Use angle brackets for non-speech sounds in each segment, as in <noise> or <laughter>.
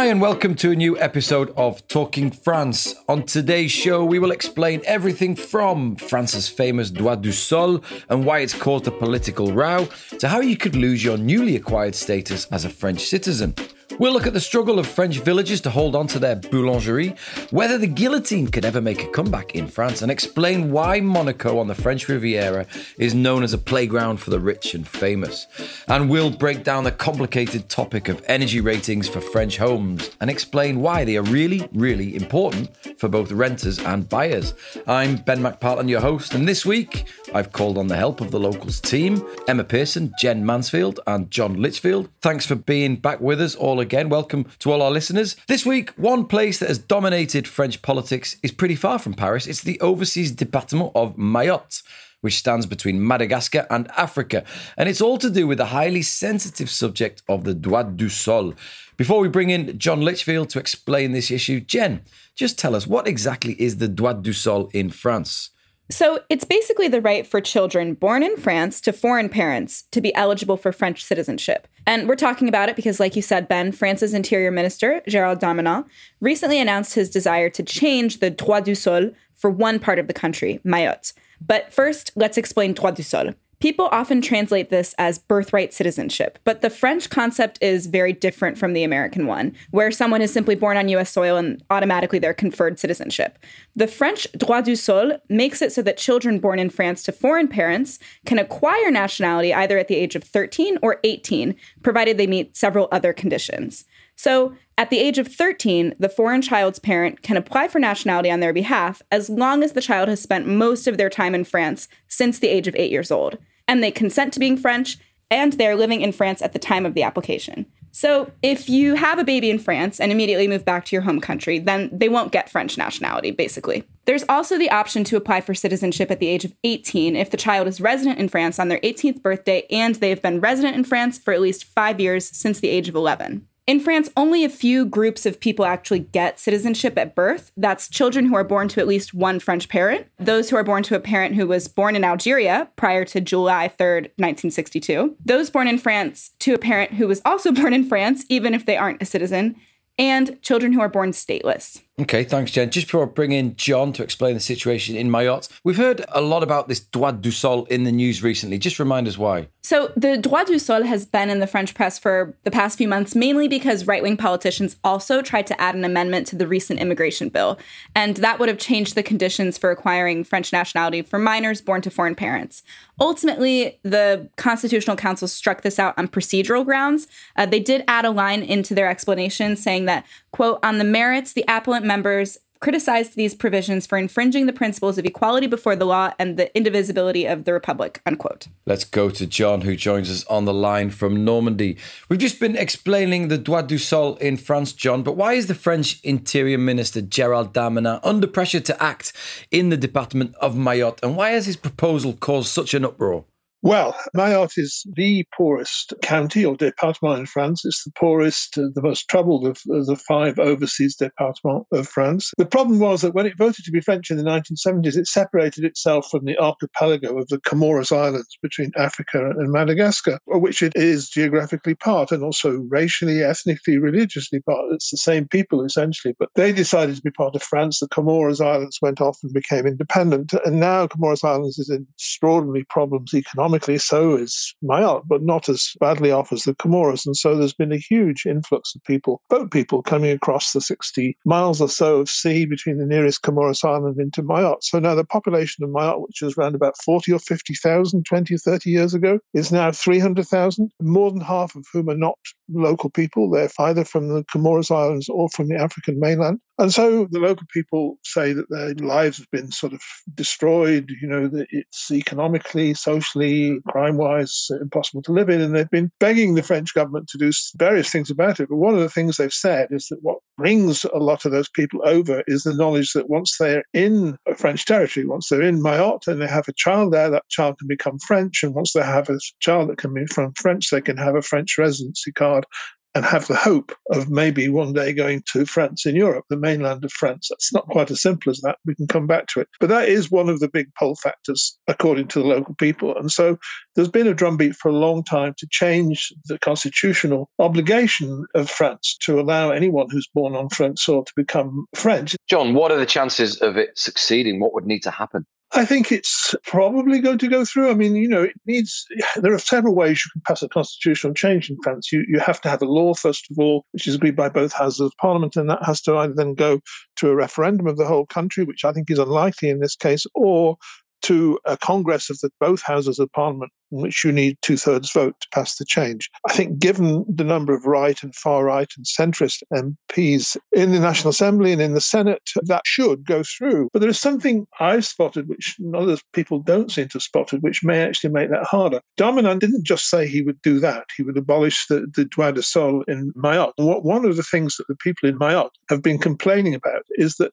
Hi, and welcome to a new episode of Talking France. On today's show, we will explain everything from France's famous Droit du Sol and why it's caused a political row, to how you could lose your newly acquired status as a French citizen. We'll look at the struggle of French villagers to hold on to their boulangerie, whether the guillotine could ever make a comeback in France, and explain why Monaco on the French Riviera is known as a playground for the rich and famous. And we'll break down the complicated topic of energy ratings for French homes and explain why they are really, really important for both renters and buyers. I'm Ben McPartland, your host, and this week I've called on the help of the locals team Emma Pearson, Gen Mansfield, and John Lichfield. Thanks for being back with us all again. Welcome to all our listeners. This week, one place that has dominated French politics is pretty far from Paris. It's the overseas department of Mayotte which stands between Madagascar and Africa. And it's all to do with the highly sensitive subject of the droit du sol. Before we bring in John Lichfield to explain this issue, Gen, just tell us what exactly is the droit du sol in France? So it's basically the right for children born in France to foreign parents to be eligible for French citizenship. And we're talking about it because, like you said, Ben, France's Interior Minister, Gerald Darmanin, recently announced his desire to change the droit du sol for one part of the country, Mayotte. But first, let's explain droit du sol. People often translate this as birthright citizenship, but the French concept is very different from the American one, where someone is simply born on US soil and automatically they're conferred citizenship. The French droit du sol makes it so that children born in France to foreign parents can acquire nationality either at the age of 13 or 18, provided they meet several other conditions. So, at the age of 13, the foreign child's parent can apply for nationality on their behalf as long as the child has spent most of their time in France since the age of eight years old, and they consent to being French, and they're living in France at the time of the application. So, if you have a baby in France and immediately move back to your home country, then they won't get French nationality, basically. There's also the option to apply for citizenship at the age of 18 if the child is resident in France on their 18th birthday and they have been resident in France for at least five years since the age of 11. In France, only a few groups of people actually get citizenship at birth. That's children who are born to at least one French parent, those who are born to a parent who was born in Algeria prior to July 3rd, 1962, those born in France to a parent who was also <laughs> born in France, even if they aren't a citizen, and children who are born stateless. Okay, thanks, Gen. Just before I bring in John to explain the situation in Mayotte, we've heard a lot about this droit du sol in the news recently. Just remind us why. So, the droit du sol has been in the French press for the past few months, mainly because right wing politicians also tried to add an amendment to the recent immigration bill. And that would have changed the conditions for acquiring French nationality for minors born to foreign parents. Ultimately, the Constitutional Council struck this out on procedural grounds. Uh, they did add a line into their explanation saying that, quote, on the merits, the appellant members criticized these provisions for infringing the principles of equality before the law and the indivisibility of the republic unquote. Let's go to john who joins us on the line from normandy. We've just been explaining the droit du sol in france john but why is the french interior minister gerald darmanin under pressure to act in the department of mayotte? And why has his proposal caused such an uproar well, Mayotte is the poorest county or département in France. It's the poorest, uh, the most troubled of, the five overseas départements of France. The problem was that when it voted to be French in the 1970s, it separated itself from the archipelago of the Comoros Islands between Africa and Madagascar, which it is geographically part and also racially, ethnically, religiously part. It's the same people essentially, but they decided to be part of France. The Comoros Islands went off and became independent, and now Comoros Islands is in extraordinary problems economically economically, so is Mayotte, but not as badly off as the Comoros. And so there's been a huge influx of people, boat people, coming across the 60 miles or so of sea between the nearest Comoros island into Mayotte. So now the population of Mayotte, which was around about 40 or 50,000 20 or 30 years ago, is now 300,000, more than half of whom are not local people. They're either from the Comoros Islands or from the African mainland. And so the local people say that their lives have been sort of destroyed, you know, that it's economically, socially, crime wise, impossible to live in. And they've been begging the French government to do various things about it. But one of the things they've said is that what brings a lot of those people over is the knowledge that once they're in a French territory, once they're in Mayotte and they have a child there, that child can become French. And once they have a child that can be from French, they can have a French residency card and have the hope of maybe one day going to France in Europe, the mainland of France. That's not quite as simple as that. We can come back to it. But that is one of the big pull factors, according to the local people. And so there's been a drumbeat for a long time to change the constitutional obligation of France to allow anyone who's born on French soil to become French. John, what are the chances of it succeeding? What would need to happen? I think it's probably going to go through. I mean, you know, it needs, <sighs> there are several ways you can pass a constitutional change in France. You, you have to have a law, first of all, which is agreed by both houses of parliament, and that has to either then go to a referendum of the whole country, which I think is unlikely in this case, or to a Congress of the, both houses of parliament in which you need two thirds vote to pass the change. I think, given the number of right and far right and centrist MPs in the National Assembly and in the Senate, that should go through. But there is something I've spotted, which other people don't seem to have spotted, which may actually make that harder. Darmanin didn't just say he would do that, he would abolish the, the droit de sol in Mayotte. What, one of the things that the people in Mayotte have been complaining about is that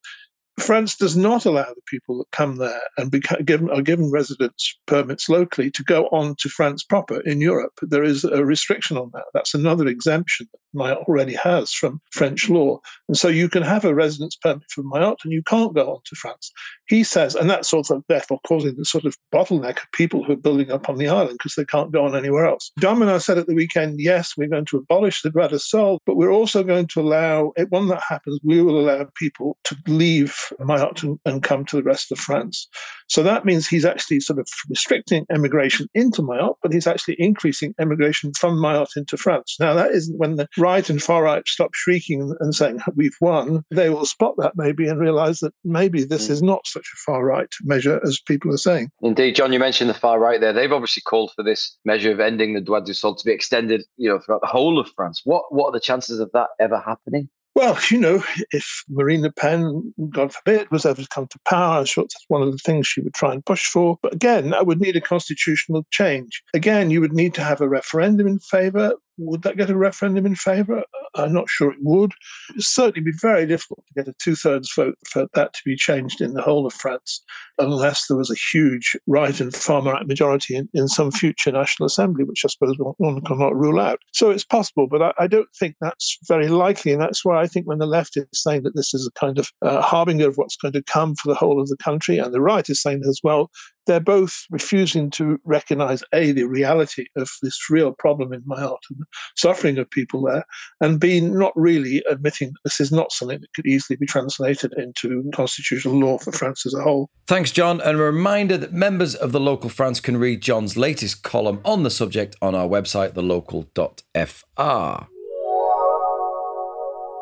France does not allow the people that come there and given, are given residence permits locally to go on to France proper in Europe. There is a restriction on that. That's another exemption that Mayotte already has from French law. And so you can have a residence permit from Mayotte and you can't go on to France. He says, and that's sort of therefore causing the sort of bottleneck of people who are building up on the island because they can't go on anywhere else. Darmanin said at the weekend, yes, we're going to abolish the droit de sol, but we're also going to allow, when that happens, we will allow people to leave Mayotte and, and come to the rest of France. So that means he's actually sort of restricting emigration into Mayotte, but he's actually increasing emigration from Mayotte into France. Now, that isn't when the right and far right stop shrieking and saying, we've won. They will spot that maybe and realize that maybe this mm. is not such a far right measure as people are saying. Indeed, John, you mentioned the far right there. They've obviously called for this measure of ending the droit du sol to be extended, you know, throughout the whole of France. What what are the chances of that ever happening? Well, you know, if Marine Le Pen, God forbid, was ever to come to power, I'm sure that's one of the things she would try and push for. But again, that would need a constitutional change. Again, you would need to have a referendum in favour. Would that get a referendum in favour? I'm not sure it would. It would certainly be very difficult to get a two thirds vote for that to be changed in the whole of France, unless there was a huge right and far right majority in, in some future National Assembly, which I suppose one, one cannot rule out. So it's possible, but I, I, don't think that's very likely. And that's why I think when the left is saying that this is a kind of uh, harbinger of what's going to come for the whole of the country, and the right is saying as well, they're both refusing to recognize a the reality of this real problem in Mayotte and the suffering of people there, and b not really admitting this is not something that could easily be translated into constitutional law for France as a whole. Thanks, John, and a reminder that members of the local France can read John's latest column on the subject on our website, thelocal.fr.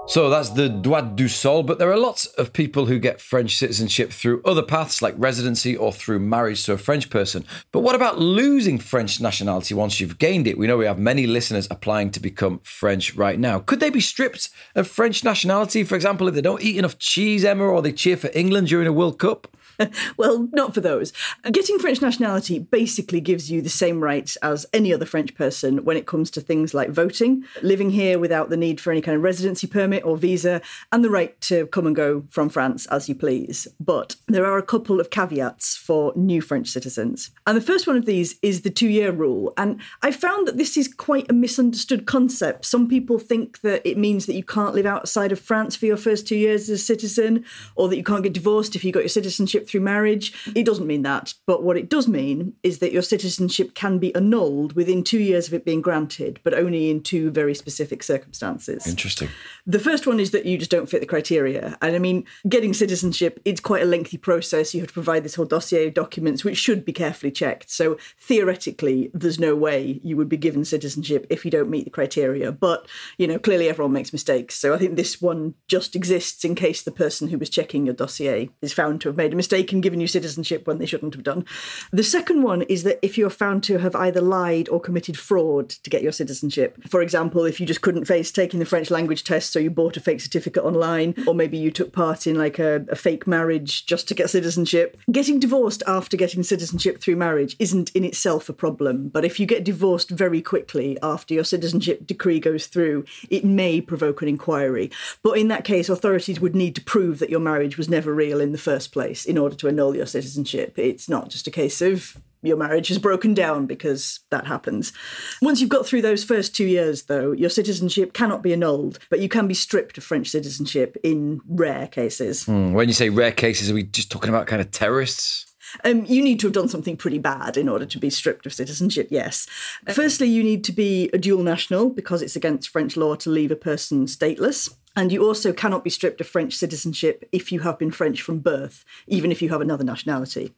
So that's the droit du sol, but there are lots of people who get French citizenship through other paths like residency or through marriage to a French person. But what about losing French nationality once you've gained it? We know we have many listeners applying to become French right now. Could they be stripped of French nationality, for example, if they don't eat enough cheese, Emma, or they cheer for England during a World Cup? <laughs> well, not for those. Getting French nationality basically gives you the same rights as any other French person when it comes to things like voting, living here without the need for any kind of residency permit or visa, and the right to come and go from France as you please. But there are a couple of caveats for new French citizens. And the first one of these is the two year rule. And I found that this is quite a misunderstood concept. Some people think that it means that you can't live outside of France for your first two years as a citizen, or that you can't get divorced if you got your citizenship through marriage. It doesn't mean that. But what it does mean is that your citizenship can be annulled within two years of it being granted, but only in two very specific circumstances. Interesting. The first one is that you just don't fit the criteria. And I mean, getting citizenship, it's quite a lengthy process. You have to provide this whole dossier of documents, which should be carefully checked. So theoretically, there's no way you would be given citizenship if you don't meet the criteria. But, you know, clearly everyone makes mistakes. So I think this one just exists in case the person who was checking your dossier is found to have made a mistake mistaken, giving you citizenship when they shouldn't have done. The second one is that if you're found to have either lied or committed fraud to get your citizenship, for example, if you just couldn't face taking the French language test, so you bought a fake certificate online, or maybe you took part in like a, a fake marriage just to get citizenship, getting divorced after getting citizenship through marriage isn't in itself a problem. But if you get divorced very quickly after your citizenship decree goes through, it may provoke an inquiry. But in that case, authorities would need to prove that your marriage was never real in the first place in order to annul your citizenship. It's not just a case of your marriage has broken down because that happens. Once you've got through those first two years, though, your citizenship cannot be annulled, but you can be stripped of French citizenship in rare cases. Mm, when you say rare cases, are we just talking about kind of terrorists? Um, you need to have done something pretty bad in order to be stripped of citizenship, yes. Firstly, you need to be a dual national because it's against French law to leave a person stateless. And you also cannot be stripped of French citizenship if you have been French from birth, even if you have another nationality.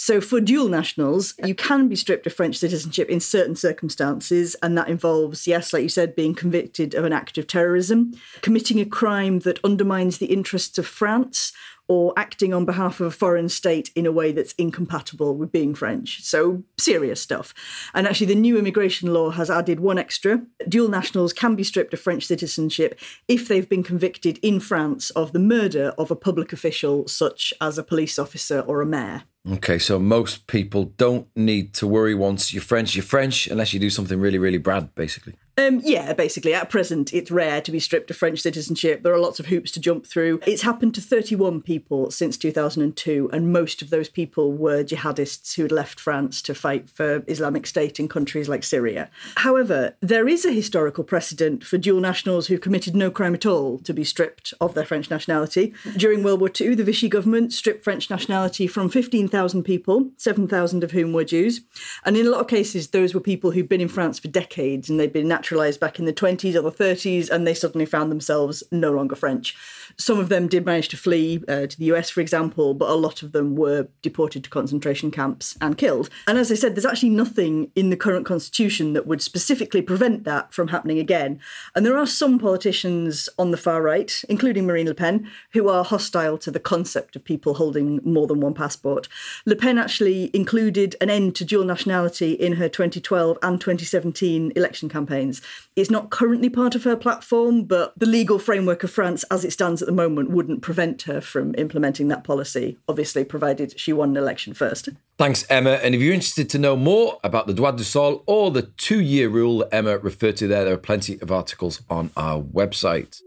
So, for dual nationals, you can be stripped of French citizenship in certain circumstances, and that involves, yes, like you said, being convicted of an act of terrorism, committing a crime that undermines the interests of France, or acting on behalf of a foreign state in a way that's incompatible with being French. So, serious stuff. And actually, the new immigration law has added one extra. Dual nationals can be stripped of French citizenship if they've been convicted in France of the murder of a public official, such as a police officer or a mayor. Okay, so most people don't need to worry once you're French, you're French, unless you do something really, really bad, basically. Um, yeah, basically, at present, it's rare to be stripped of French citizenship. There are lots of hoops to jump through. It's happened to 31 people since 2002, and most of those people were jihadists who had left France to fight for Islamic State in countries like Syria. However, there is a historical precedent for dual nationals who committed no crime at all to be stripped of their French nationality. During World War II, the Vichy government stripped French nationality from 15,000 people, 7,000 of whom were Jews. And in a lot of cases, those were people who'd been in France for decades and they'd been naturally naturalized back in the 20s or the 30s, and they suddenly found themselves no longer French. Some of them did manage to flee uh, to the US, for example, but a lot of them were deported to concentration camps and killed. And as I said, there's actually nothing in the current constitution that would specifically prevent that from happening again. And there are some politicians on the far right, including Marine Le Pen, who are hostile to the concept of people holding more than one passport. Le Pen actually included an end to dual nationality in her 2012 and 2017 election campaigns. It's not currently part of her platform, but the legal framework of France as it stands at the moment wouldn't prevent her from implementing that policy, obviously, provided she won an election first. Thanks, Emma. And if you're interested to know more about the droit du sol or the two year rule that Emma referred to there, there are plenty of articles on our website.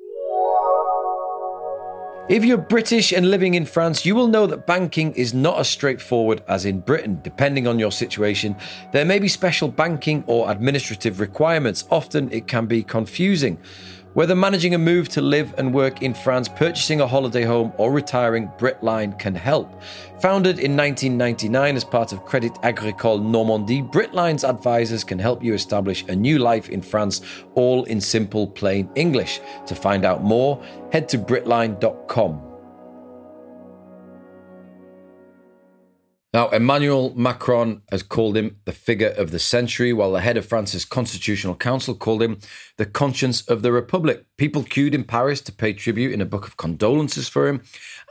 If you're British and living in France, you will know that banking is not as straightforward as in Britain. Depending on your situation, there may be special banking or administrative requirements. Often it can be confusing. Whether managing a move to live and work in France, purchasing a holiday home, or retiring, Britline can help. Founded in 1999 as part of Credit Agricole Normandie, Britline's advisors can help you establish a new life in France, all in simple, plain English. To find out more, head to Britline.com. Now, Emmanuel Macron has called him the figure of the century, while the head of France's Constitutional Council called him the conscience of the Republic. People queued in Paris to pay tribute in a book of condolences for him,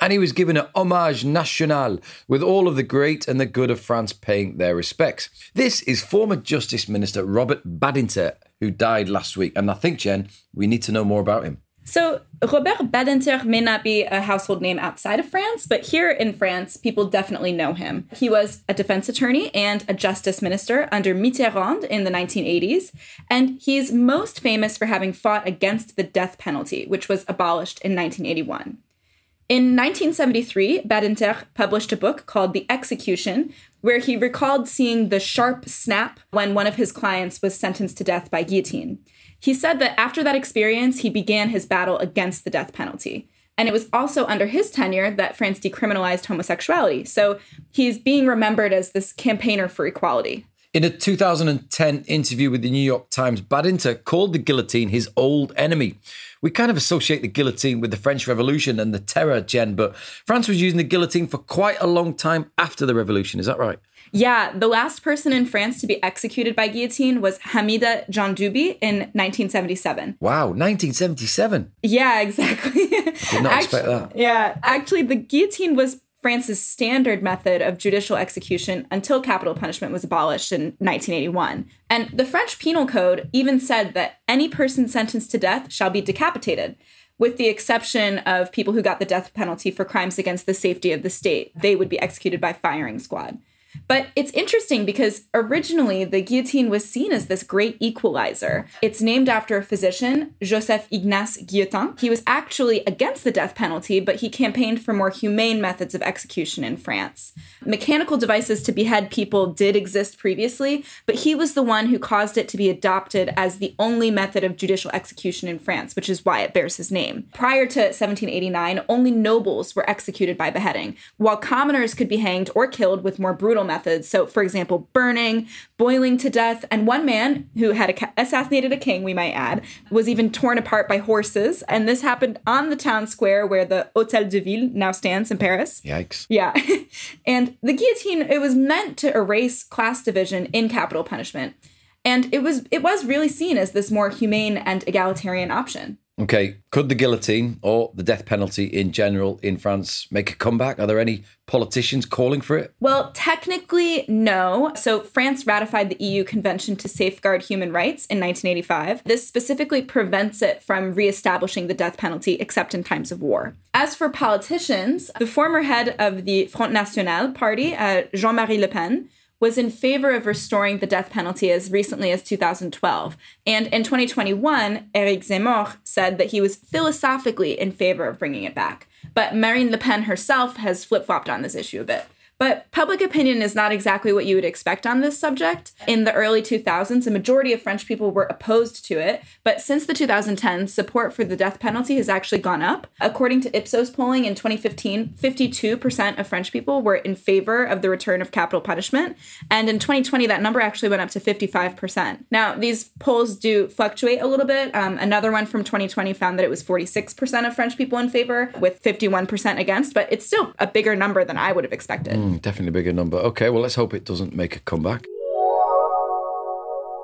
and he was given a hommage national with all of the great and the good of France paying their respects. This is former Justice Minister Robert Badinter, who died last week, and I think, Gen, we need to know more about him. So, Robert Badinter may not be a household name outside of France, but here in France, people definitely know him. He was a defense attorney and a justice minister under Mitterrand in the 1980s, and he's most famous for having fought against the death penalty, which was abolished in 1981. In 1973, Badinter published a book called The Execution, where he recalled seeing the sharp snap when one of his clients was sentenced to death by guillotine. He said that after that experience, he began his battle against the death penalty. And it was also under his tenure that France decriminalized homosexuality. So he's being remembered as this campaigner for equality. In a 2010 interview with the New York Times, Badinter called the guillotine his old enemy. We kind of associate the guillotine with the French Revolution and the terror, Gen, but France was using the guillotine for quite a long time after the revolution. Is that right? Yeah, the last person in France to be executed by guillotine was Hamida Djandoubi in 1977. Wow, 1977. Yeah, exactly. Did not actually, expect that. Yeah, actually, the guillotine was France's standard method of judicial execution until capital punishment was abolished in 1981. And the French Penal Code even said that any person sentenced to death shall be decapitated, with the exception of people who got the death penalty for crimes against the safety of the state. They would be executed by firing squad. But it's interesting because originally the guillotine was seen as this great equalizer. It's named after a physician, Joseph Ignace Guillotin. He was actually against the death penalty, but he campaigned for more humane methods of execution in France. Mechanical devices to behead people did exist previously, but he was the one who caused it to be adopted as the only method of judicial execution in France, which is why it bears his name. Prior to 1789, only nobles were executed by beheading, while commoners could be hanged or killed with more brutal methods. So, for example, burning, boiling to death, and one man who had assassinated a king, we might add, was even torn apart by horses. And this happened on the town square where the Hotel de Ville now stands in Paris. Yikes. Yeah. <laughs> and the guillotine, it was meant to erase class division in capital punishment. And it was it was really seen as this more humane and egalitarian option. Okay, could the guillotine or the death penalty in general in France make a comeback? Are there any politicians calling for it? Well, technically, no. So, France ratified the EU Convention to Safeguard Human Rights in 1985. This specifically prevents it from reestablishing the death penalty except in times of war. As for politicians, the former head of the Front National party, uh, Jean Marie Le Pen, was in favor of restoring the death penalty as recently as 2012. And in 2021, Eric Zemmour said that he was philosophically in favor of bringing it back. But Marine Le Pen herself has flip flopped on this issue a bit. But public opinion is not exactly what you would expect on this subject. In the early 2000s, a majority of French people were opposed to it, but since the 2010s, support for the death penalty has actually gone up. According to Ipsos polling in 2015, 52% of French people were in favor of the return of capital punishment, and in 2020, that number actually went up to 55%. Now, these polls do fluctuate a little bit. Um, another one from 2020 found that it was 46% of French people in favor, with 51% against, but it's still a bigger number than I would have expected. Mm. Mm, definitely a bigger number. Okay, well, let's hope it doesn't make a comeback.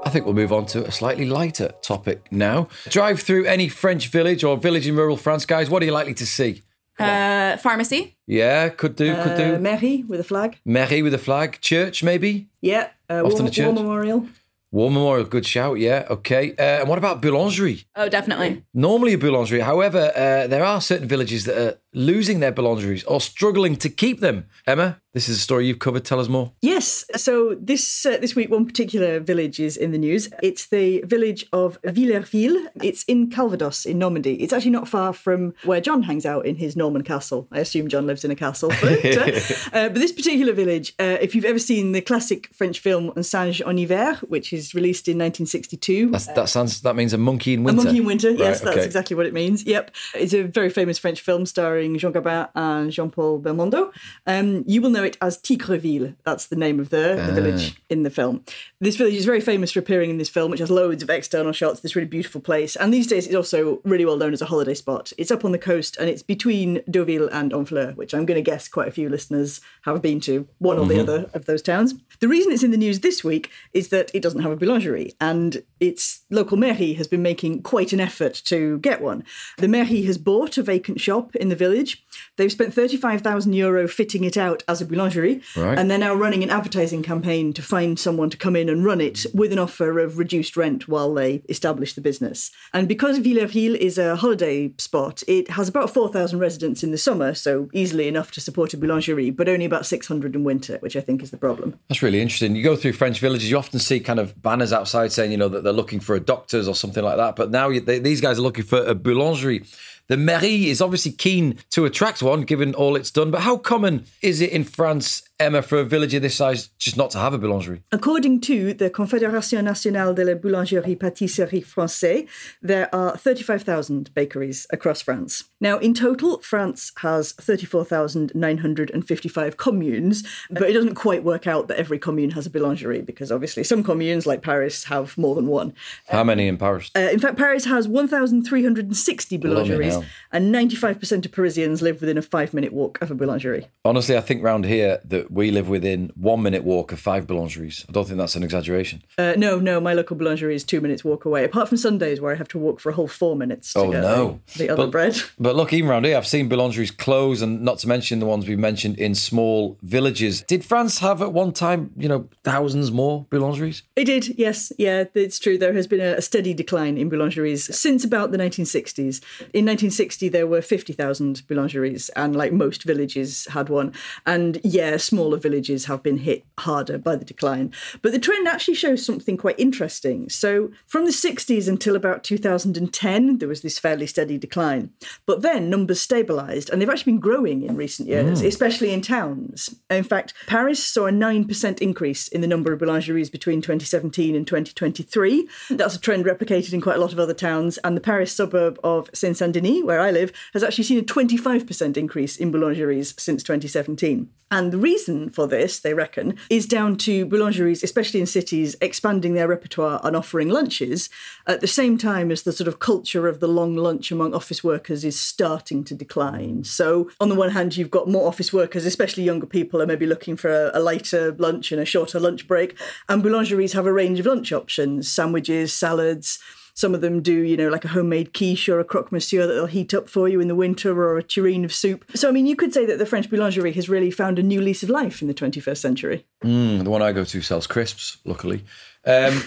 I think we'll move on to a slightly lighter topic now. Drive through any French village or village in rural France, guys. What are you likely to see? Uh, pharmacy. Yeah, could do, could Uh, do. Mairie with a flag. Mairie with a flag. Church, maybe. Yeah. Uh, Often War, a church. War Memorial. War Memorial, good shout. Yeah, okay. Uh, and what about boulangerie? Oh, definitely. Normally a boulangerie. However, uh, there are certain villages that are losing their boulangeries or struggling to keep them. Emma, this is a story you've covered. Tell us more. Yes. So this uh, this week, one particular village is in the news. It's the village of Villerville. It's in Calvados in Normandy. It's actually not far from where John hangs out in his Norman castle. I assume John lives in a castle. But, uh, <laughs> uh, but this particular village, uh, if you've ever seen the classic French film Un singe en hiver, which is released in 1962, That's, that sounds. That means a monkey in winter. A. Monkey in Winter, yes, Right, that's exactly what it means. Yep. It's a very famous French film starring Jean Gabin and Jean Paul Belmondo. Um, you will know it as Tigreville. That's the name of the, Ah. the village in the film. This village is very famous for appearing in this film, which has loads of external shots, this really beautiful place. And these days it's also really well known as a holiday spot. It's up on the coast and it's between Deauville and Honfleur, which I'm going to guess quite a few listeners have been to one or the other of those towns. The reason it's in the news this week is that it doesn't have a boulangerie and its local mairie has been making quite an effort to get one. The mairie has bought a vacant shop in the village. They've spent 35,000 euro fitting it out as a boulangerie Right. and they're now running an advertising campaign to find someone to come in and run it with an offer of reduced rent while they establish the business. And because Villerville is a holiday spot, it has about 4,000 residents in the summer, so easily enough to support a boulangerie, but only about 600 in winter, which I think is the problem. That's really interesting. You go through French villages, you often see kind of banners outside saying, you know, that they're looking for a doctors or something like that. But now they, these guys are looking for a boulangerie. The mairie is obviously keen to attract one, given all it's done. But how common is it in France, Emma, for a village of this size just not to have a boulangerie? According to the Confédération Nationale de la Boulangerie Pâtisserie Française, there are 35,000 bakeries across France. Now, in total, France has 34,955 communes, but it doesn't quite work out that every commune has a boulangerie because obviously some communes, like Paris, have more than one. How many in Paris? Uh, in fact, Paris has 1,360 boulangeries, And 95% of Parisians live within a five minute walk of a boulangerie. Honestly, I think round here that we live within one minute walk of five boulangeries. I don't think that's an exaggeration. Uh, no, no, my local boulangerie is two minutes walk away, apart from Sundays where I have to walk for a whole four minutes to Oh, get no. the, the other But- bread. But look, even around here, I've seen boulangeries close, and not to mention the ones we've mentioned in small villages. Did France have at one time, you know, thousands more boulangeries? It did, yes. Yeah, it's true. There has been a, steady decline in boulangeries since about the 1960s. In 1960, there were 50,000 boulangeries, and like most villages had one. And yeah, smaller villages have been hit harder by the decline. But the trend actually shows something quite interesting. So from the 60s until about 2010, there was this fairly steady decline. But then numbers stabilised, and they've actually been growing in recent years, mm. especially in towns. In fact, Paris saw a 9% increase in the number of boulangeries between 2017 and 2023. That's a trend replicated in quite a lot of other towns. And the Paris suburb of Saint Saint Denis, where I live, has actually seen a 25% increase in boulangeries since 2017. And the reason for this, they reckon, is down to boulangeries, especially in cities, expanding their repertoire and offering lunches at the same time as the sort of culture of the long lunch among office workers is starting to decline. So, on the one hand, you've got more office workers, especially younger people, are maybe looking for a, a lighter lunch and a shorter lunch break. And boulangeries have a range of lunch options sandwiches, salads. Some of them do, you know, like a homemade quiche or a croque monsieur that they'll heat up for you in the winter or a tureen of soup. So, I mean, you could say that the French boulangerie has really found a new lease of life in the 21st century. Mm, the one I go to sells crisps, luckily. Um,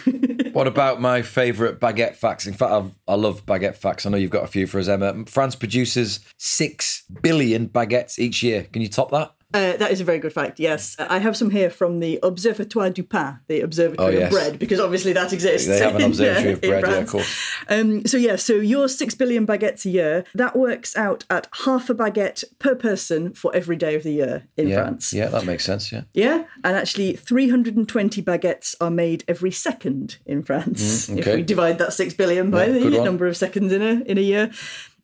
what about my favourite baguette facts? In fact, I've, I love baguette facts. I know you've got a few for us, Emma. France produces six billion baguettes each year. Can you top that? Uh, that is a very good fact, yes. I have some here from the Observatoire du Pain, the Observatory Oh, yes. of Bread, because obviously that exists. They have an <laughs> in, observatory uh, of bread, yeah, of course. Um, so, yeah, so your six billion baguettes a year, that works out at half a baguette per person for every day of the year in Yeah, France. yeah, that makes sense. Yeah, Yeah, and actually 320 baguettes are made every second in France. If okay. we divide that 6 billion by the one. number of seconds in a in a year.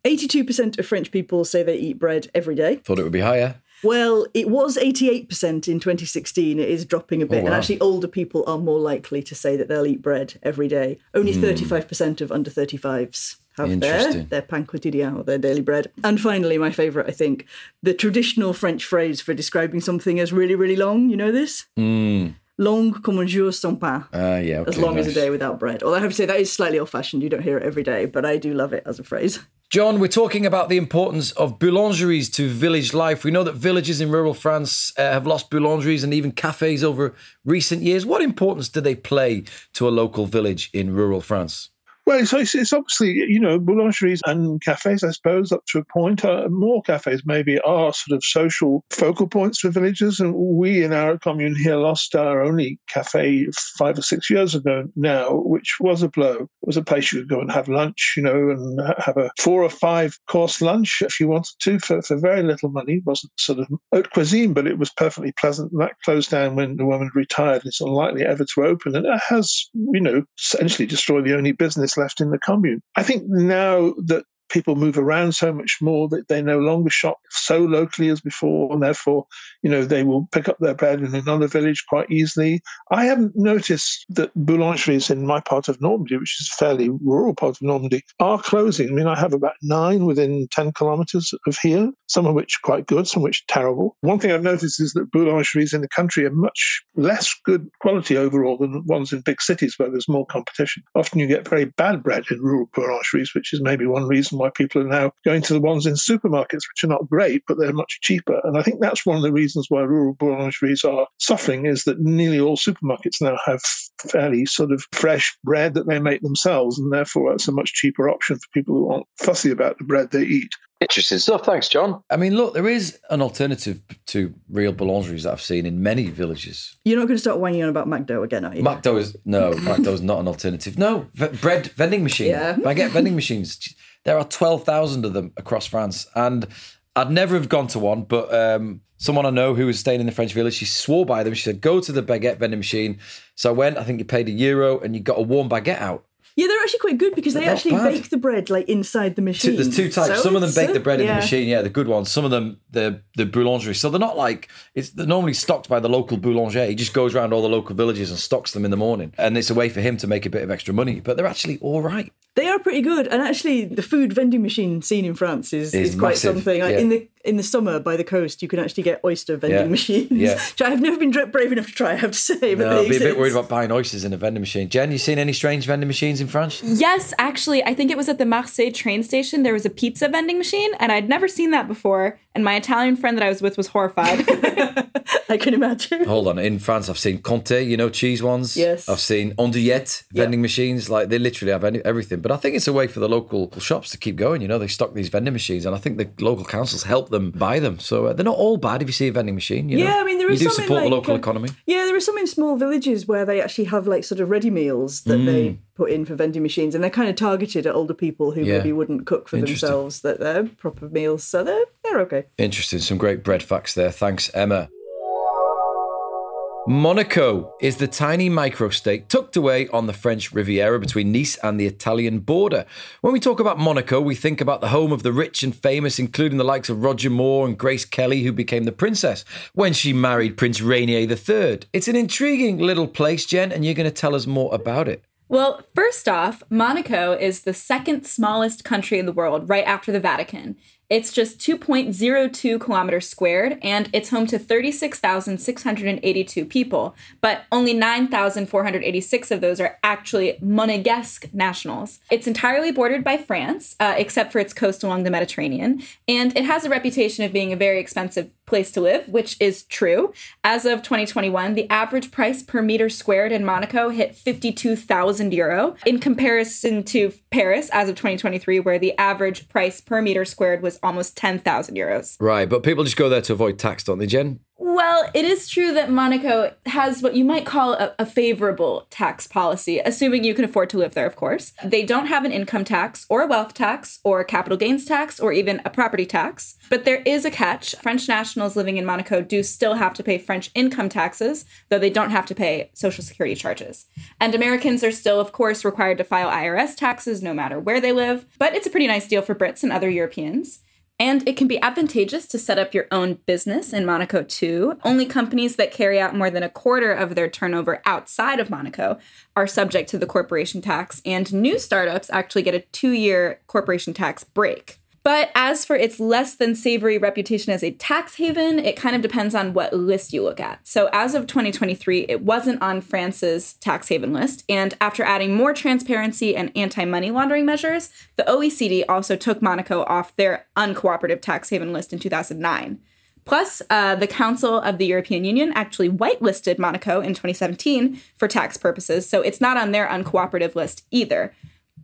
82% of French people say they eat bread every day. thought it would be higher. Well, it was 88% in 2016. It is dropping a bit. And Oh, wow. actually, older people are more likely to say that they'll eat bread every day. Only Hmm. 35% of under 35s have their, their pain quotidien or their daily bread. And finally, my favourite, I think, the traditional French phrase for describing something as really, really long. You know this? Long comme un jour sans pain. Ah, yeah. as okay, long as a day without bread. Although I have to say that is slightly old fashioned. You don't hear it every day, but I do love it as a phrase. John, we're talking about the importance of boulangeries to village life. We know that villages in rural France uh, have lost boulangeries and even cafes over recent years. What importance do they play to a local village in rural France? Well, it's, it's, obviously, you know, boulangeries and cafes, I suppose, up to a point. Uh, more cafes maybe are sort of social focal points for villages. And we in our commune here lost our only cafe five or six years ago now, which was a blow. It was a place you could go and have lunch, you know, and have a four or five course lunch if you wanted to for, for very little money. It wasn't sort of haute cuisine, but it was perfectly pleasant. And that closed down when the woman retired. It's unlikely ever to open. And it has, you know, essentially destroyed the only business left in the commune. I think now that people move around so much more that they no longer shop so locally as before, and therefore, you know, they will pick up their bread in another village quite easily. I haven't noticed that boulangeries in my part of Normandy, which is a fairly rural part of Normandy, are closing. I mean, I have about nine within 10 kilometres of here, some of which quite good, some of which terrible. One thing I've noticed is that boulangeries in the country are much less good quality overall than ones in big cities where there's more competition. Often you get very bad bread in rural boulangeries, which is maybe one reason why people are now going to the ones in supermarkets, which are not great, but they're much cheaper. And I think that's one of the reasons why rural boulangeries are suffering is that nearly all supermarkets now have fairly sort of fresh bread that they make themselves, and therefore it's a much cheaper option for people who aren't fussy about the bread they eat. Interesting stuff. Thanks, John. I mean, look, there is an alternative to real boulangeries that I've seen in many villages. You're not going to start whining on about Macdo again, are you? Macdo is no, <laughs> Macdo is not an alternative. No, v- bread vending machine, Yeah. baguette vending machines. There are twelve thousand of them across France, and I'd never have gone to one. But um, someone I know who was staying in the French village, she swore by them. She said, "Go to the baguette vending machine." So I went. I think you paid a euro, and you got a warm baguette out. yeah, they're actually quite good because they actually bad. bake the bread like inside the Two, machine. there's two types. So Some of them bake the bread in the machine. Yeah, the good ones. Some of them, the the boulangerie. So they're not like it's they're normally stocked by the local boulanger. He just goes around all the local villages and stocks them in the morning, and it's a way for him to make a bit of extra money. But they're actually all right. They are pretty good, and actually, the food vending machine scene in France is, Is is, quite massive, something. Like, yeah. In the in the summer by the coast, you can actually get oyster vending Yeah, machines, yeah. <laughs> which I have never been brave enough to try. I have to say, but No, they I'd be a bit worried about buying oysters in a vending machine. Gen, you seen any strange vending machines in France? Yes, actually, I think it was at the Marseille train station. There was a pizza vending machine, and I'd never seen that before. And my Italian friend that I was with was horrified. <laughs> <laughs> I can imagine. Hold on. In France, I've seen Comté, you know, cheese ones. Yes. I've seen Andouillette vending machines. Like they literally have any, everything. But I think it's a way for the local shops to keep going. You know, they stock these vending machines, and I think the local councils help them buy them. So uh, they're not all bad if you see a vending machine. You know? Yeah, I mean, there you do some in, support the local uh, economy. Yeah, there are some in small villages where they actually have like sort of ready meals that they Mm. put in for vending machines, and they're kind of targeted at older people who Yeah. maybe wouldn't cook for themselves. That they're proper meals, so they're they're okay. Interesting. Some great bread facts there. Thanks, Emma. Monaco is the tiny microstate tucked away on the French Riviera between Nice and the Italian border. When we talk about Monaco, we think about the home of the rich and famous, including the likes of Roger Moore and Grace Kelly, who became the princess when she married Prince Rainier III. It's an intriguing little place, Gen, and you're going to tell us more about it. Well, first off, Monaco is the second smallest country in the world, right after the Vatican. It's just 2.02 kilometers squared, and it's home to 36,682 people, but only 9,486 of those are actually Monegasque nationals. It's entirely bordered by France, uh, except for its coast along the Mediterranean, and it has a reputation of being a very expensive place to live, which is true. As of 2021, the average price per meter squared in Monaco hit 52,000 euro, in comparison to Paris as of 2023, where the average price per meter squared was almost 10,000 euros. Right, but people just go there to avoid tax, don't they, Gen? Well, it is true that Monaco has what you might call a, a favorable tax policy, assuming you can afford to live there, of course. They don't have an income tax or a wealth tax or a capital gains tax or even a property tax. But there is a catch. French nationals living in Monaco do still have to pay French income taxes, though they don't have to pay social security charges. And Americans are still, of course, required to file IRS taxes no matter where they live. But it's a pretty nice deal for Brits and other Europeans. And it can be advantageous to set up your own business in Monaco too. Only companies that carry out more than a quarter of their turnover outside of Monaco are subject to the corporation tax, and new startups actually get a two year corporation tax break. But as for its less than savory reputation as a tax haven, it kind of depends on what list you look at. So as of 2023, it wasn't on France's tax haven list. And after adding more transparency and anti money laundering measures, the OECD also took Monaco off their uncooperative tax haven list in 2009. Plus, uh, the Council of the European Union actually whitelisted Monaco in 2017 for tax purposes, so it's not on their uncooperative list either.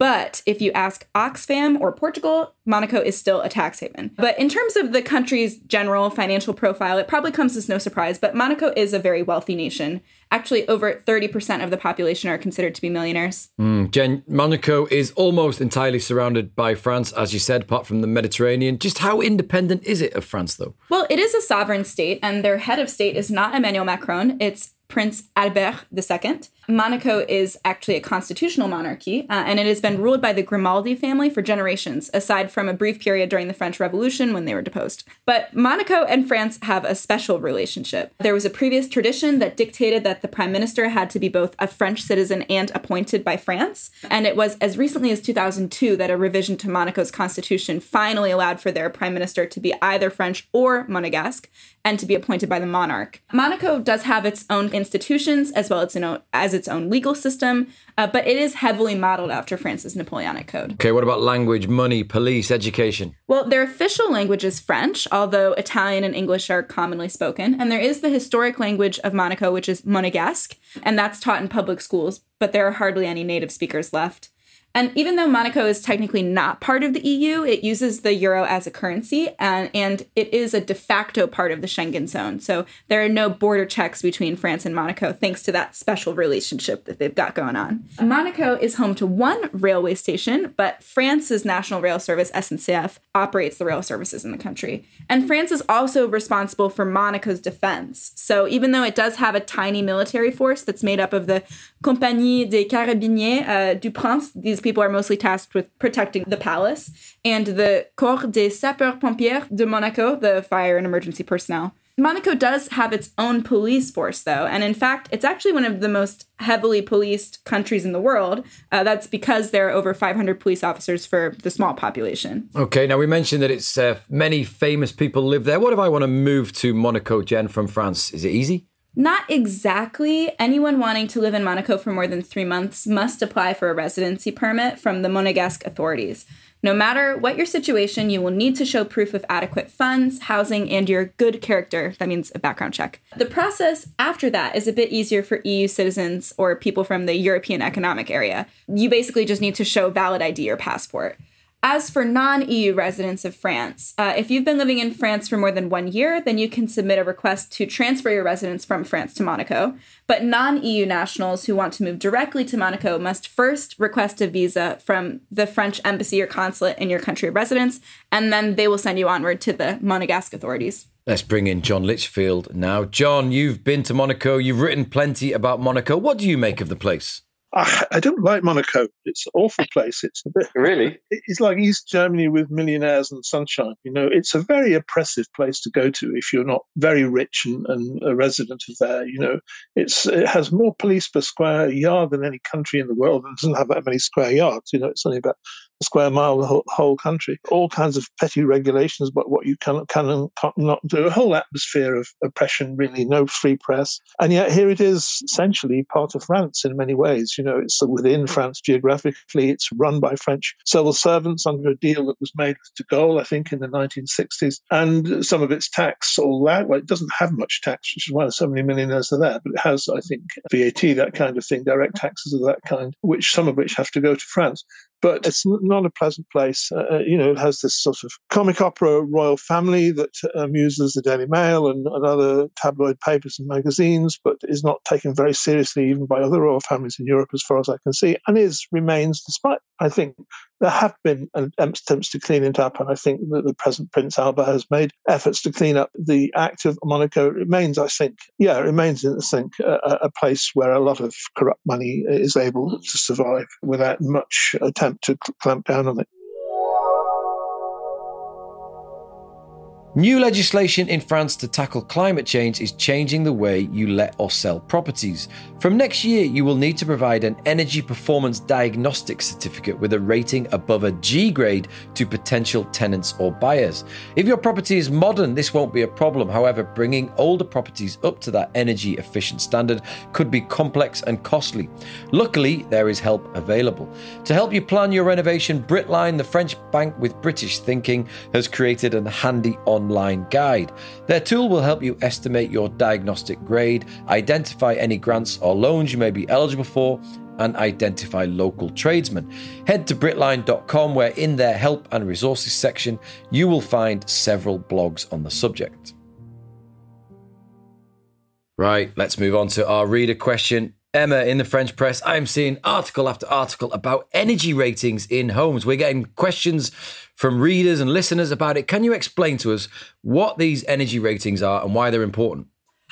But if you ask Oxfam or Portugal, Monaco is still a tax haven. But in terms of the country's general financial profile, it probably comes as no surprise, but Monaco is a very wealthy nation. Actually, over 30% of the population are considered to be millionaires. Hmm, Gen, Monaco is almost entirely surrounded by France, as you said, apart from the Mediterranean. Just how independent is it of France, though? Well, it is a sovereign state, and their head of state is not Emmanuel Macron, it's Prince Albert II. Monaco is actually a constitutional monarchy, uh, and it has been ruled by the Grimaldi family for generations, aside from a brief period during the French Revolution when they were deposed. But Monaco and France have a special relationship. There was a previous tradition that dictated that the prime minister had to be both a French citizen and appointed by France, and it was as recently as 2002 that a revision to Monaco's constitution finally allowed for their prime minister to be either French or Monegasque and to be appointed by the monarch. Monaco does have its own institutions as well as, its own- as its own legal system, uh, but it is heavily modeled after France's Napoleonic Code. Okay, what about language, money, police, education? Well, their official language is French, although Italian and English are commonly spoken. And there is the historic language of Monaco, which is Monegasque, and that's taught in public schools, but there are hardly any native speakers left. And even though Monaco is technically not part of the EU, it uses the euro as a currency, and, and it is a de facto part of the Schengen zone. So there are no border checks between France and Monaco, thanks to that special relationship that they've got going on. Monaco is home to one railway station, but France's national rail service, SNCF, operates the rail services in the country. And France is also responsible for Monaco's defense. So even though it does have a tiny military force that's made up of the Compagnie des Carabiniers uh, du Prince, these people are mostly tasked with protecting the palace, and the Corps des Sapeurs Pompiers de Monaco, the fire and emergency personnel. Monaco does have its own police force, though, and in fact, it's actually one of the most heavily policed countries in the world. Uh, that's because there are over 500 police officers for the small population. Okay, now we mentioned that it's uh, many famous people live there. What if I want to move to Monaco, Gen, from France? Is it easy? Not exactly. Anyone wanting to live in Monaco for more than three months must apply for a residency permit from the Monegasque authorities. No matter what your situation, you will need to show proof of adequate funds, housing, and your good character. That means a background check. The process after that is a bit easier for EU citizens or people from the European Economic Area. You basically just need to show valid ID or passport. As for non EU residents of France, uh, if you've been living in France for more than one year, then you can submit a request to transfer your residence from France to Monaco. But non EU nationals who want to move directly to Monaco must first request a visa from the French embassy or consulate in your country of residence, and then they will send you onward to the Monegasque authorities. Let's bring in John Lichfield now. John, you've been to Monaco, you've written plenty about Monaco. What do you make of the place? I, I don't like Monaco. It's an awful <laughs> place. It's a bit Really? it's like East Germany with millionaires and sunshine. You know, it's a very oppressive place to go to if you're not very rich and, and a resident of there. You know, it's it has more police per square yard than any country in the world, and doesn't have that many square yards. You know, it's only about square mile the whole, whole country. All kinds of petty regulations about what you can can and can't not do. A whole atmosphere of oppression, really, no free press. And yet here it is, essentially part of France in many ways. You know, it's within France geographically. It's run by French civil servants under a deal that was made with De Gaulle, I think, in the 1960s. And some of its tax, all that, well, it doesn't have much tax, which is why so many millionaires are there. But it has, I think, VAT, that kind of thing, direct taxes of that kind, which some of which have to go to France but it's not a pleasant place. Uh, you know, it has this sort of comic opera royal family that amuses the Daily Mail and, and, other tabloid papers and magazines, but is not taken very seriously even by other royal families in Europe, as far as I can see, and is remains, despite I think there have been attempts to clean it up, and I think that the present Prince Albert has made efforts to clean up the act of Monaco. It remains, I think, yeah, it remains, I think, a, a place where a lot of corrupt money is able to survive without much attempt to clamp down on it. New legislation in France to tackle climate change is changing the way you let or sell properties. From next year, you will need to provide an energy performance diagnostic certificate with a rating above a G grade to potential tenants or buyers. If your property is modern, this won't be a problem. However, bringing older properties up to that energy efficient standard could be complex and costly. Luckily, there is help available. To help you plan your renovation, Britline, the French bank with British thinking, has created a handy on online guide. Their tool will help you estimate your diagnostic grade, identify any grants or loans you may be eligible for, and identify local tradesmen. Head to Britline.com, where in their help and resources section, you will find several blogs on the subject. Right, let's move on to our reader question. Emma, in the French press, I'm seeing article after article about energy ratings in homes. We're getting questions from readers and listeners about it. Can you explain to us what these energy ratings are and why they're important?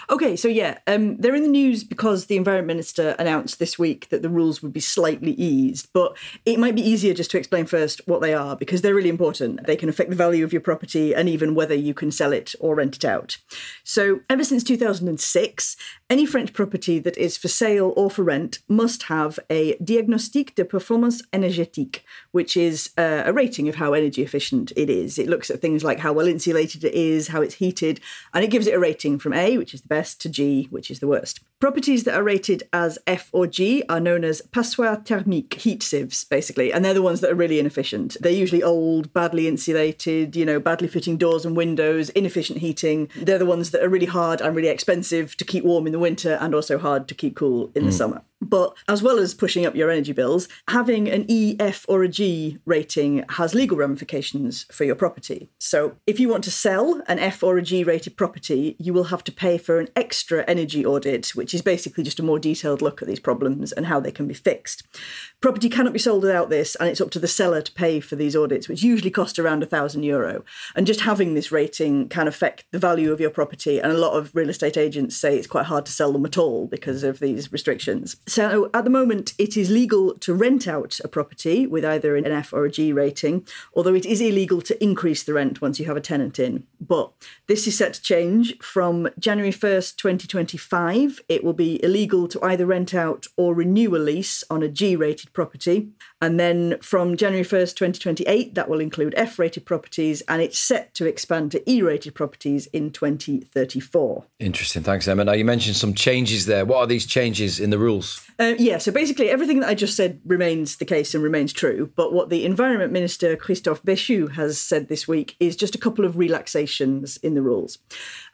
Okay, so yeah, um, they're in the news because the Environment Minister announced this week that the rules would be slightly eased. But it might be easier just to explain first what they are because they're really important. They can affect the value of your property and even whether you can sell it or rent it out. So, ever since 2006, any French property that is for sale or for rent must have a Diagnostic de Performance Énergétique, which is uh, a rating of how energy efficient it is. It looks at things like how well insulated it is, how it's heated, and it gives it a rating from A, which is the best best to G, which is the worst. Properties that are rated as F or G are known as passoire thermique, heat sieves, basically, and they're the ones that are really inefficient. They're usually old, badly insulated, you know, badly fitting doors and windows, inefficient heating. They're the ones that are really hard and really expensive to keep warm in the winter and also hard to keep cool in mm. the summer. But as well as pushing up your energy bills, having an E, F, or a G rating has legal ramifications for your property. So if you want to sell an F or a G rated property, you will have to pay for an extra energy audit, which is basically just a more detailed look at these problems and how they can be fixed. Property cannot be sold without this, and it's up to the seller to pay for these audits, which usually cost around a thousand euro. And just having this rating can affect the value of your property, and a lot of real estate agents say it's quite hard to sell them at all because of these restrictions. So at the moment, it is legal to rent out a property with either an F or a G rating, although it is illegal to increase the rent once you have a tenant in. But this is set to change from January 1st, 2025. It will be illegal to either rent out or renew a lease on a G rated property. And then from January 1st, 2028, that will include F rated properties and it's set to expand to E rated properties in 2034. Interesting. Thanks, Emma. Now, you mentioned some changes there. What are these changes in the rules? Uh, yeah, so basically everything that I just said remains the case and remains true. But what the Environment Minister, Christophe Béchu, has said this week is just a couple of relaxations in the rules.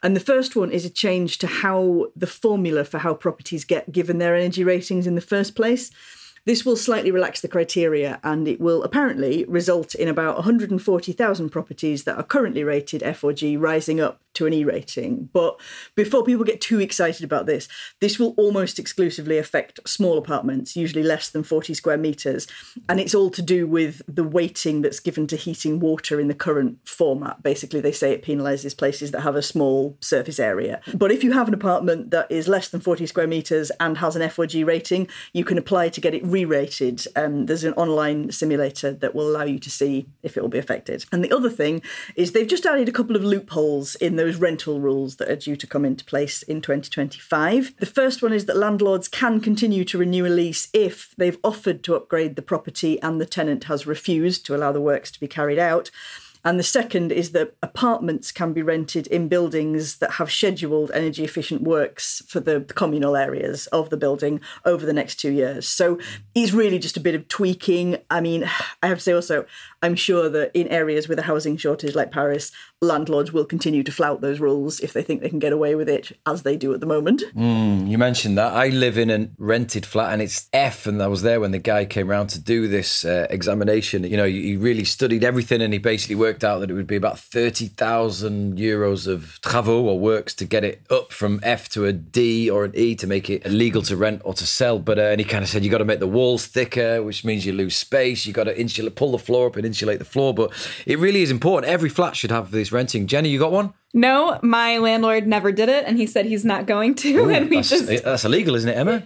And the first one is a change to how the formula for how properties get given their energy ratings in the first place. This will slightly relax the criteria and it will apparently result in about 140,000 properties that are currently rated F or G rising up to an E rating. But before people get too excited about this, this will almost exclusively affect small apartments, usually less than 40 square metres. And it's all to do with the weighting that's given to heating water in the current format. Basically, they say it penalises places that have a small surface area. But if you have an apartment that is less than 40 square metres and has an F or G rating, you can apply to get it re rated. Um, there's an online simulator that will allow you to see if it will be affected. And the other thing is they've just added a couple of loopholes in those rental rules that are due to come into place in 2025. The first one is that landlords can continue to renew a lease if they've offered to upgrade the property and the tenant has refused to allow the works to be carried out. And the second is that apartments can be rented in buildings that have scheduled energy efficient works for the communal areas of the building over the next two years. So it's really just a bit of tweaking. I mean, <sighs> I have to say also, I'm sure that in areas with a housing shortage like Paris, landlords will continue to flout those rules if they think they can get away with it, as they do at the moment. Mm, you mentioned that. I live in a rented flat and it's F, and I was there when the guy came around to do this uh, examination. You know, he really studied everything and he basically worked out that it would be about 30,000 euros of travaux or works to get it up from F to a D or an E to make it illegal to rent or to sell. But uh, and he kind of said you got to make the walls thicker, which means you lose space. You got to insulate, pull the floor up and insulate the floor. But it really is important. Every flat should have this renting. Jenny, you got one? No, my landlord never did it, and he said he's not going to. Ooh, and we that's, just that's illegal, isn't it, Emma?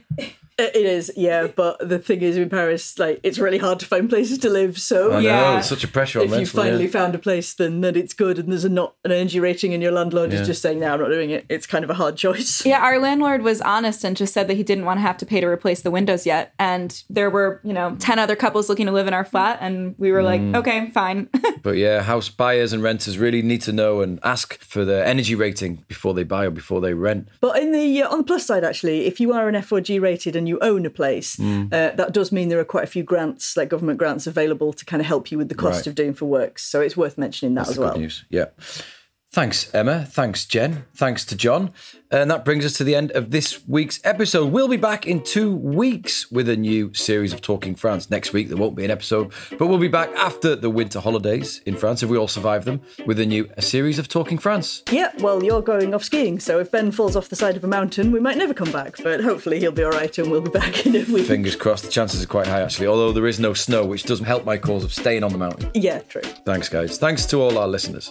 It is, yeah. <laughs> But the thing is, in Paris, like it's really hard to find places to live. So I yeah, know, such a pressure on if you finally yeah. found a place, then that it's good, and there's a not an energy rating, and your landlord Yeah. is just saying, "No, I'm not doing it." It's kind of a hard choice. <laughs> Yeah, our landlord was honest and just said that he didn't want to have to pay to replace the windows yet. And there were, you know, 10 other couples looking to live in our flat. And we were like, okay, fine. <laughs> But yeah, house buyers and renters really need to know and ask for the energy rating before they buy or before they rent. But in the uh, on the plus side, actually, if you are an F or G rated and you own a place, Mm. uh, that does mean there are quite a few grants, like government grants, available to kind of help you with the cost Right. of doing for works. So it's worth mentioning that That's as well. good news. Yeah. Thanks, Emma. Thanks, Gen. Thanks to John. And that brings us to the end of this week's episode. We'll be back in two weeks with a new series of Talking France. Next week, there won't be an episode, but we'll be back after the winter holidays in France, if we all survive them, with a new a series of Talking France. Yeah, well, you're going off skiing, so if Ben falls off the side of a mountain, we might never come back. But hopefully, he'll be all right, and we'll be back in a week. Fingers crossed, the chances are quite high, actually, although there is no snow, which doesn't help my cause of staying on the mountain. Yeah, true. Thanks, guys. Thanks to all our listeners.